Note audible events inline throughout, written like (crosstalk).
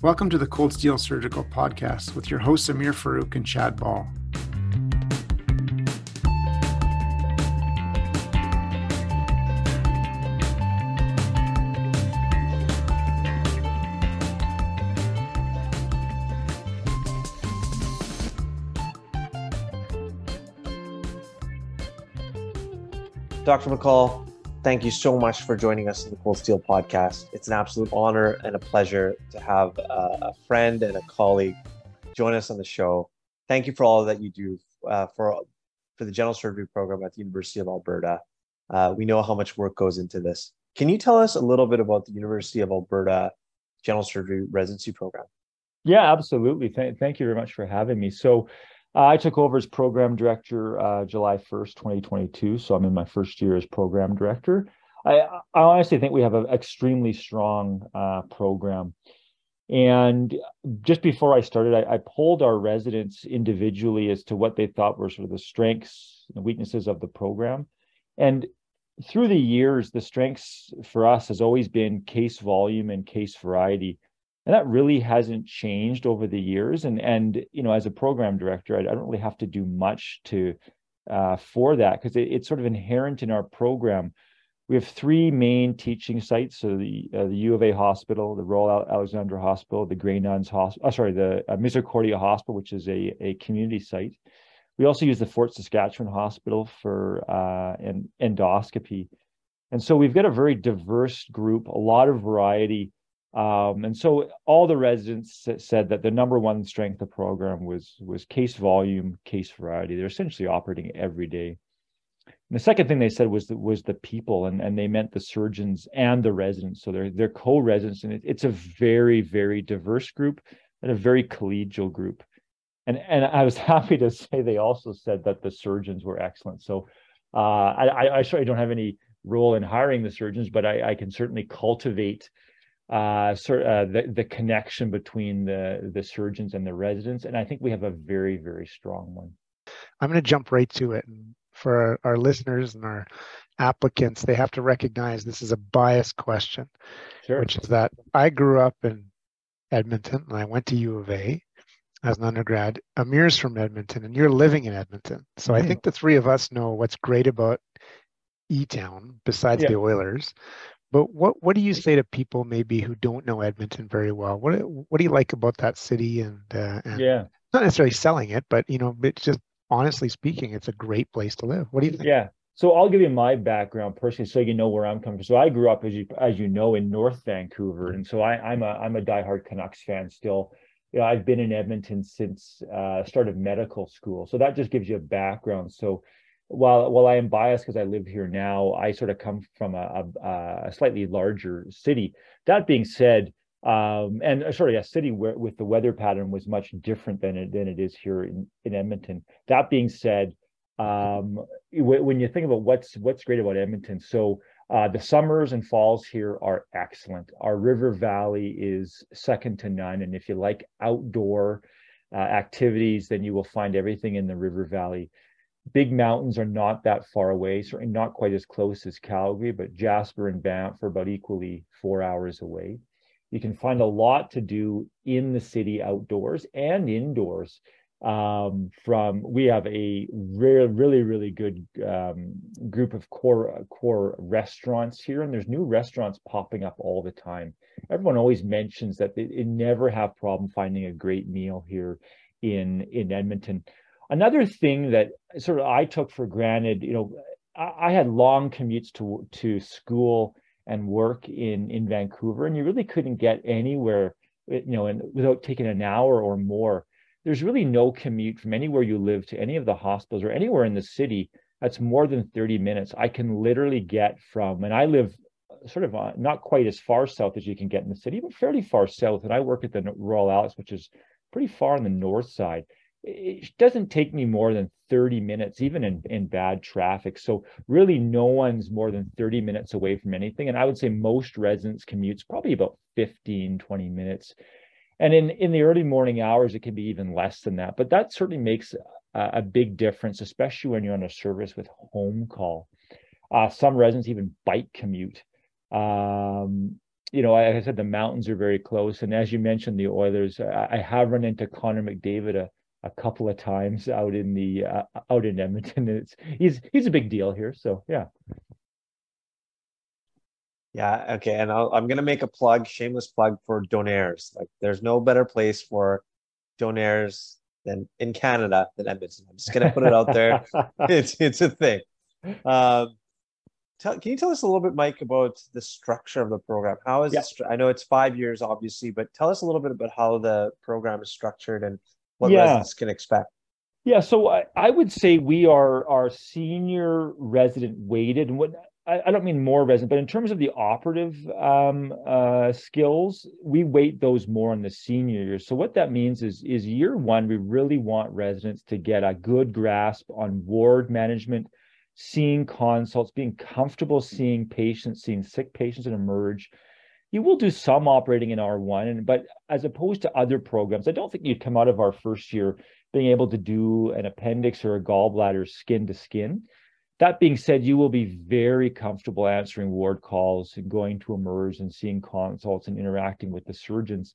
Welcome to the Cold Steel Surgical Podcast with your hosts Amir Farouk and Chad Ball. Dr. McCall, thank you so much for joining us in the Cold Steel podcast. It's an absolute honor and a pleasure to have a, friend and a colleague join us on the show. Thank you for all that you do uh, for for the general surgery program at the University of Alberta. Uh, we know how much work goes into this. Can you tell us a little bit about the University of Alberta general surgery residency program? Yeah, absolutely. Th- thank you very much for having me. So, uh, I took over as program director uh, July 1st, 2022. So I'm in my first year as program director. I, I honestly think we have an extremely strong uh, program. And just before I started, I, I, polled our residents individually as to what they thought were sort of the strengths and weaknesses of the program. And through the years, the strengths for us has always been case volume and case variety and that really hasn't changed over the years. And and you know as a program director i, I don't really have to do much to uh, for that because it, it's sort of inherent in our program. We have three main teaching sites so the uh, the u of a hospital the royal alexandra hospital the grey nuns hospital oh, sorry the uh, misericordia hospital which is a, a community site. We also use the fort saskatchewan hospital for uh, an endoscopy. And so we've got a very diverse group a lot of variety um, and so all the residents said that the number one strength of the program was was case volume, case variety. They're essentially operating every day. And the second thing they said was the, was the people, and, and they meant the surgeons and the residents. So they're they're co-residents, and it, it's a very very diverse group and a very collegial group. And and I was (laughs) happy to say they also said that the surgeons were excellent. So uh, I I certainly don't have any role in hiring the surgeons, but I, I can certainly cultivate uh, sort uh, the the connection between the the surgeons and the residents, and I think we have a very very strong one. I'm going to jump right to it. And for our, our listeners and our applicants, they have to recognize this is a biased question, sure. which is that I grew up in Edmonton and I went to U of A as an undergrad. Amir's from Edmonton and you're living in Edmonton. So mm-hmm. I think the three of us know what's great about E Town besides yeah. the Oilers. But what what do you say to people maybe who don't know Edmonton very well? What what do you like about that city and, uh, and yeah, not necessarily selling it, but you know, it's just honestly speaking, it's a great place to live. What do you think? Yeah. So I'll give you my background personally, so you know where I'm coming from. So I grew up, as you as you know, in North Vancouver, and so I, I'm a I'm a diehard Canucks fan still. You know, I've been in Edmonton since uh, start of medical school, so that just gives you a background. So while while I am biased because I live here now, I sort of come from a, a, a slightly larger city. That being said, um, and uh, sorry, a city where with the weather pattern was much different than it than it is here in, in Edmonton. That being said, um, when you think about what's what's great about Edmonton, so uh, the summers and falls here are excellent. Our river valley is second to none, and if you like outdoor uh, activities, then you will find everything in the river valley big mountains are not that far away, certainly not quite as close as Calgary, but Jasper and Banff are about equally four hours away. You can find a lot to do in the city outdoors and indoors. Um, from we have a really, really, really good um, group of core core restaurants here, and there's new restaurants popping up all the time. Everyone always mentions that they, they never have problem finding a great meal here in in Edmonton. Another thing that sort of I took for granted, you know, I, I had long commutes to to school and work in in Vancouver, and you really couldn't get anywhere, you know, and without taking an hour or more. There's really no commute from anywhere you live to any of the hospitals or anywhere in the city that's more than 30 minutes. I can literally get from, and I live sort of uh, not quite as far south as you can get in the city, but fairly far south. And I work at the Royal Alex, which is pretty far on the north side it doesn't take me more than 30 minutes, even in, in bad traffic. So really no one's more than 30 minutes away from anything. And I would say most residents commutes probably about 15, 20 minutes. And in, in the early morning hours, it can be even less than that. But that certainly makes a, a big difference, especially when you're on a service with home call. Uh, some residents even bike commute. Um, you know, like I said, the mountains are very close. And as you mentioned, the Oilers, I, I have run into Connor McDavid a, a couple of times out in the uh, out in Edmonton. It's he's he's a big deal here. So yeah. Yeah. Okay. And i am gonna make a plug, shameless plug for Donairs. Like, there's no better place for Donairs than in Canada than Edmonton. I'm just gonna put it out there. (laughs) it's it's a thing. Um, tell, can you tell us a little bit, Mike, about the structure of the program? How is yeah. it? I know it's five years, obviously, but tell us a little bit about how the program is structured and what yeah. residents can expect. Yeah, so I, I would say we are our senior resident weighted, and what I, I don't mean more resident, but in terms of the operative um, uh, skills, we weight those more on the senior years. So what that means is is year one, we really want residents to get a good grasp on ward management seeing consults, being comfortable seeing patients, seeing sick patients and emerge. You will do some operating in R1, but as opposed to other programs, I don't think you'd come out of our first year being able to do an appendix or a gallbladder skin to skin. That being said, you will be very comfortable answering ward calls and going to emerge and seeing consults and interacting with the surgeons.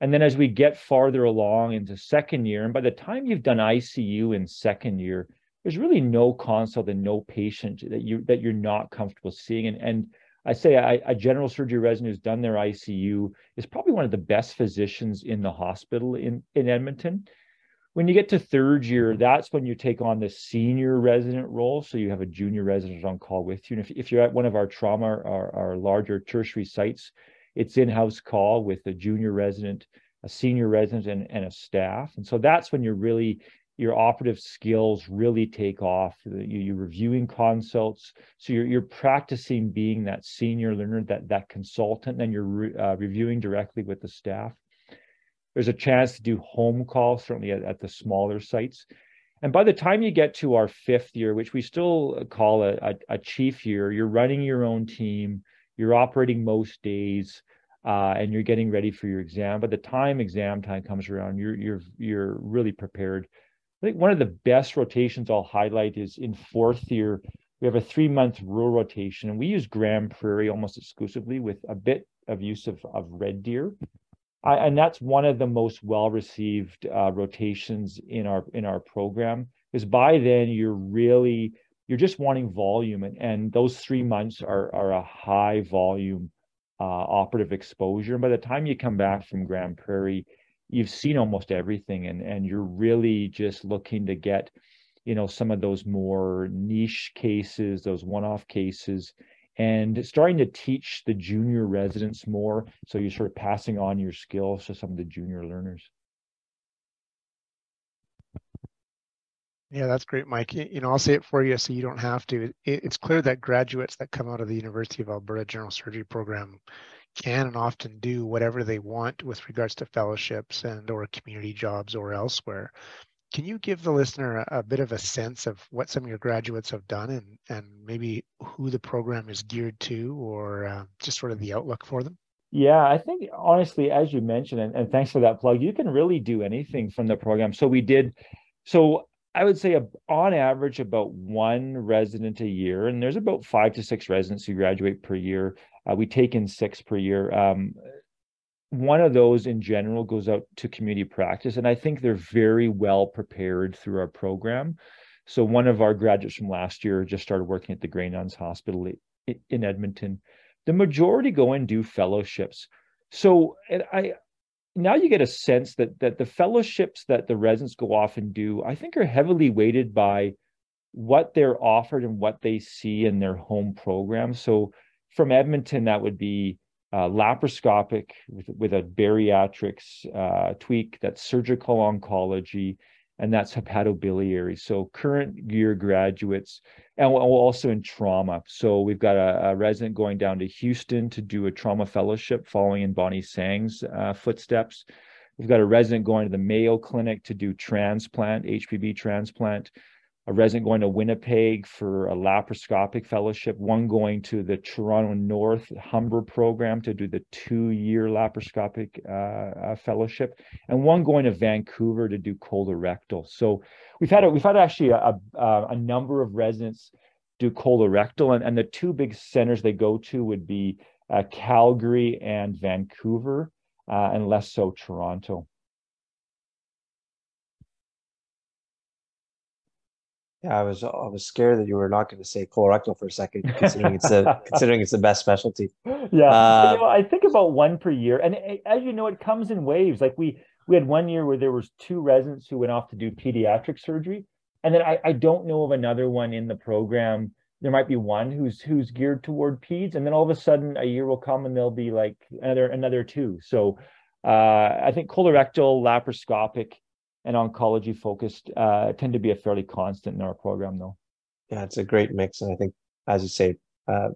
And then as we get farther along into second year, and by the time you've done ICU in second year, there's really no consult and no patient that you that you're not comfortable seeing. And and I say I, a general surgery resident who's done their ICU is probably one of the best physicians in the hospital in in Edmonton. When you get to third year, that's when you take on the senior resident role. So you have a junior resident on call with you. And if, if you're at one of our trauma or our larger tertiary sites, it's in-house call with a junior resident, a senior resident, and, and a staff. And so that's when you're really your operative skills really take off. You, are reviewing consults, so you're, you're practicing being that senior learner, that that consultant, and you're re, uh, reviewing directly with the staff. There's a chance to do home calls, certainly at, at, the smaller sites. And by the time you get to our fifth year, which we still call a, a, a chief year, you're running your own team, you're operating most days. Uh, and you're getting ready for your exam. By the time exam time comes around, you're you're you're really prepared I think one of the best rotations I'll highlight is in fourth year, we have a three month rural rotation, and we use Grande Prairie almost exclusively with a bit of use of, of Red Deer. I, and that's one of the most well received uh, rotations in our in our program because by then you're really you're just wanting volume and, and those three months are are a high volume uh, operative exposure and by the time you come back from grande Prairie you've seen almost everything and and you're really just looking to get you know some of those more niche cases those one-off cases and starting to teach the junior residents more so you're sort of passing on your skills to some of the junior learners. Yeah that's great mike. You know i'll say it for you so you don't have to. It's clear that graduates that come out of the university of alberta general surgery program can and often do whatever they want with regards to fellowships and or community jobs or elsewhere. Can you give the listener a, a, bit of a sense of what some of your graduates have done and, and maybe who the program is geared to or uh, just sort of the outlook for them? Yeah, I think honestly, as you mentioned, and, and thanks for that plug, you can really do anything from the program. So we did, so I would say on average about one resident a year, and there's about five to six residents who graduate per year. Uh, we take in six per year. Um, one of those in general goes out to community practice, and I think they're very well prepared through our program. So one of our graduates from last year just started working at the Grey Nuns Hospital in Edmonton. The majority go and do fellowships. So I now you get a sense that that the fellowships that the residents go off and do, I think, are heavily weighted by what they're offered and what they see in their home program. So from Edmonton, that would be uh, laparoscopic with, with a bariatrics uh, tweak, that's surgical oncology, and that's hepatobiliary. So current year graduates, and also in trauma. So we've got a, a, resident going down to Houston to do a trauma fellowship, following in Bonnie Sang's uh, footsteps. We've got a resident going to the Mayo Clinic to do transplant, HPB transplant a resident going to Winnipeg for a laparoscopic fellowship, one going to the Toronto North Humber program to do the two-year laparoscopic uh, uh, fellowship, and one going to Vancouver to do colorectal. So we've had a, we've had actually a, a, a number of residents do colorectal, and, and the two big centers they go to would be uh, Calgary and Vancouver, uh, and less so Toronto. Yeah, I was I was scared that you were not going to say colorectal for a second, considering it's a (laughs) considering it's the best specialty. Yeah, uh, you know, I think about one per year, and as you know, it comes in waves. Like we we had one year where there was two residents who went off to do pediatric surgery, and then I, I don't know of another one in the program. There might be one who's who's geared toward peds, and then all of a sudden a year will come and there'll be like another another two. So uh, I think colorectal, laparoscopic, and oncology focused uh, tend to be a fairly constant in our program, though. Yeah, it's a great mix, and I think, as you say, uh,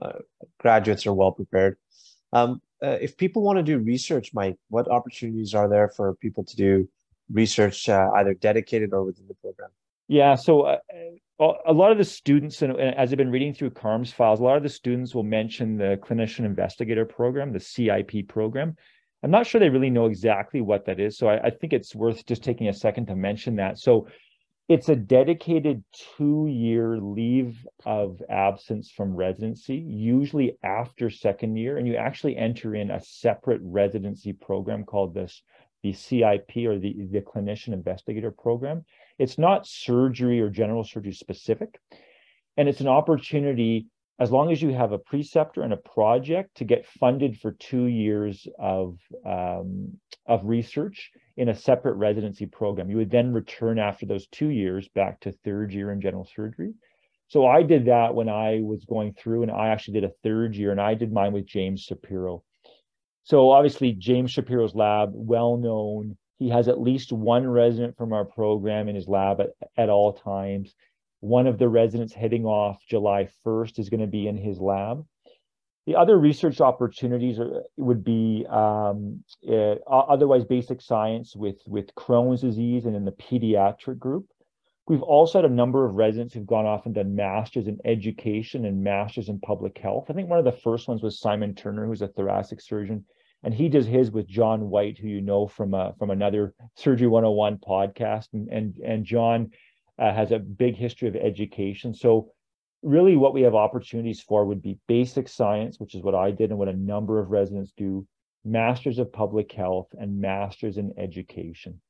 uh, graduates are well prepared. Um, uh, if people want to do research, Mike, what opportunities are there for people to do research, uh, either dedicated or within the program? Yeah, so uh, a lot of the students, and as I've been reading through CaRMS files, a lot of the students will mention the clinician investigator program, the CIP program. I'm not sure they really know exactly what that is. So I, I, think it's worth just taking a second to mention that. So it's a dedicated two year leave of absence from residency, usually after second year. And you actually enter in a separate residency program called this the CIP or the, the clinician investigator program. It's not surgery or general surgery specific. And it's an opportunity as long as you have a preceptor and a project to get funded for two years of um, of research in a separate residency program. You would then return after those two years back to third year in general surgery. So I did that when I was going through, and I actually did a third year, and I did mine with James Shapiro. So obviously, James Shapiro's lab, well known. He has at least one resident from our program in his lab at, at all times. One of the residents heading off July 1st is going to be in his lab. The other research opportunities are, would be um, uh, otherwise basic science with, with Crohn's disease and in the pediatric group. We've also had a number of residents who've gone off and done masters in education and masters in public health. I think one of the first ones was Simon Turner, who's a thoracic surgeon, and he does his with John White, who you know from uh, from another Surgery 101 podcast. And and, and John uh, has a big history of education. So really what we have opportunities for would be basic science, which is what I did and what a number of residents do, masters of public health and masters in education.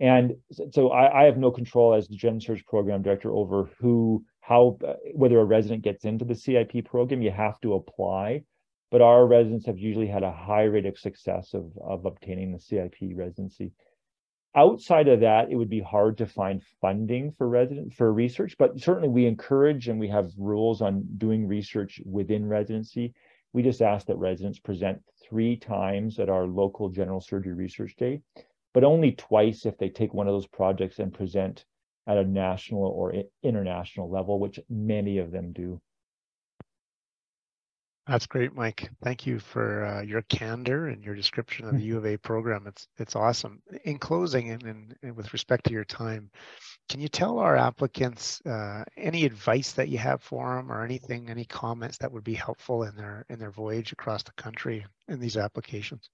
And so I, I have no control as the Gen Surg program director over who, how, uh, whether a resident gets into the CIP program, you have to apply. But our residents have usually had a high rate of success of, of obtaining the CIP residency outside of that it would be hard to find funding for resident for research but certainly we encourage and we have rules on doing research within residency. We just ask that residents present three times at our local general surgery research day but only twice if they take one of those projects and present at a national or international level which many of them do that's great, Mike. Thank you for uh, your candor and your description of the U of A program. It's it's awesome. In closing, and, and, and with respect to your time, can you tell our applicants uh, any advice that you have for them, or anything, any comments that would be helpful in their in their voyage across the country in these applications?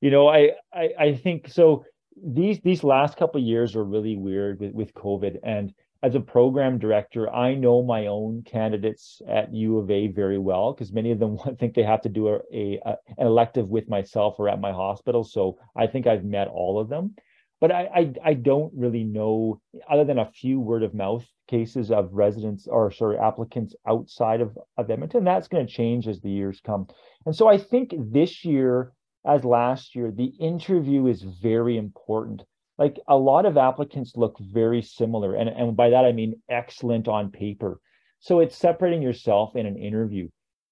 You know, I I, I think so. These these last couple years were really weird with with COVID, and as a program director, I know my own candidates at U of A very well because many of them (laughs) think they have to do a, a, a, an elective with myself or at my hospital. So I think I've met all of them, but I, I, I don't really know other than a few word of mouth cases of residents or sorry applicants outside of, of Edmonton. That's going to change as the years come, and so I think this year as last year, the interview is very important like a lot of applicants look very similar. And, and by that, I mean excellent on paper. So it's separating yourself in an interview.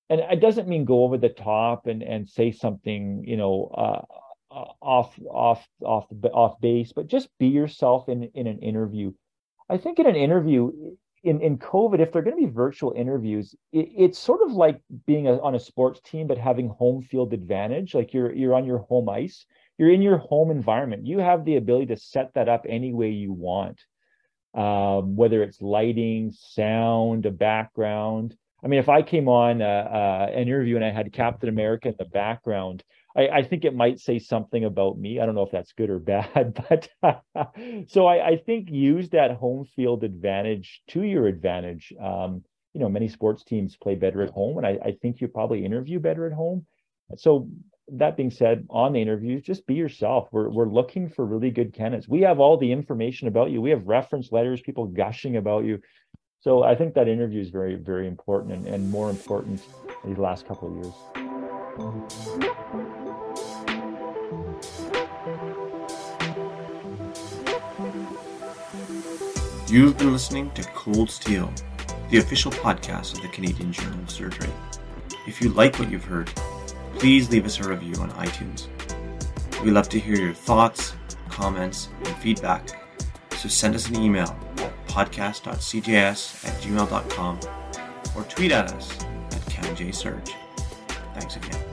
And it doesn't mean go over the top and, and say something, you know, uh, uh off off off off base, but just be yourself in in an interview. I think in an interview in in COVID, if they're going to be virtual interviews, it, it's sort of like being a, on a sports team but having home field advantage. Like you're you're on your home ice, you're in your home environment. You have the ability to set that up any way you want, um, whether it's lighting, sound, a background. I mean, if I came on uh, uh, an interview and I had Captain America in the background, I, I, think it might say something about me. I don't know if that's good or (laughs) bad, but (laughs) so I, I, think use that home field advantage to your advantage. Um, you know, many sports teams play better at home, and I, I think you probably interview better at home. So that being said, on the interviews, just be yourself. We're we're looking for really good candidates. We have all the information about you. We have reference letters, people gushing about you. So I think that interview is very, very important and, and more important these last couple of years. You've been listening to Cold Steel, the official podcast of the Canadian Journal of Surgery. If you like what you've heard, please leave us a review on iTunes. We love to hear your thoughts, comments, and feedback, so send us an email podcast.cjs at gmail.com or tweet at us at CanJSurg. Thanks again.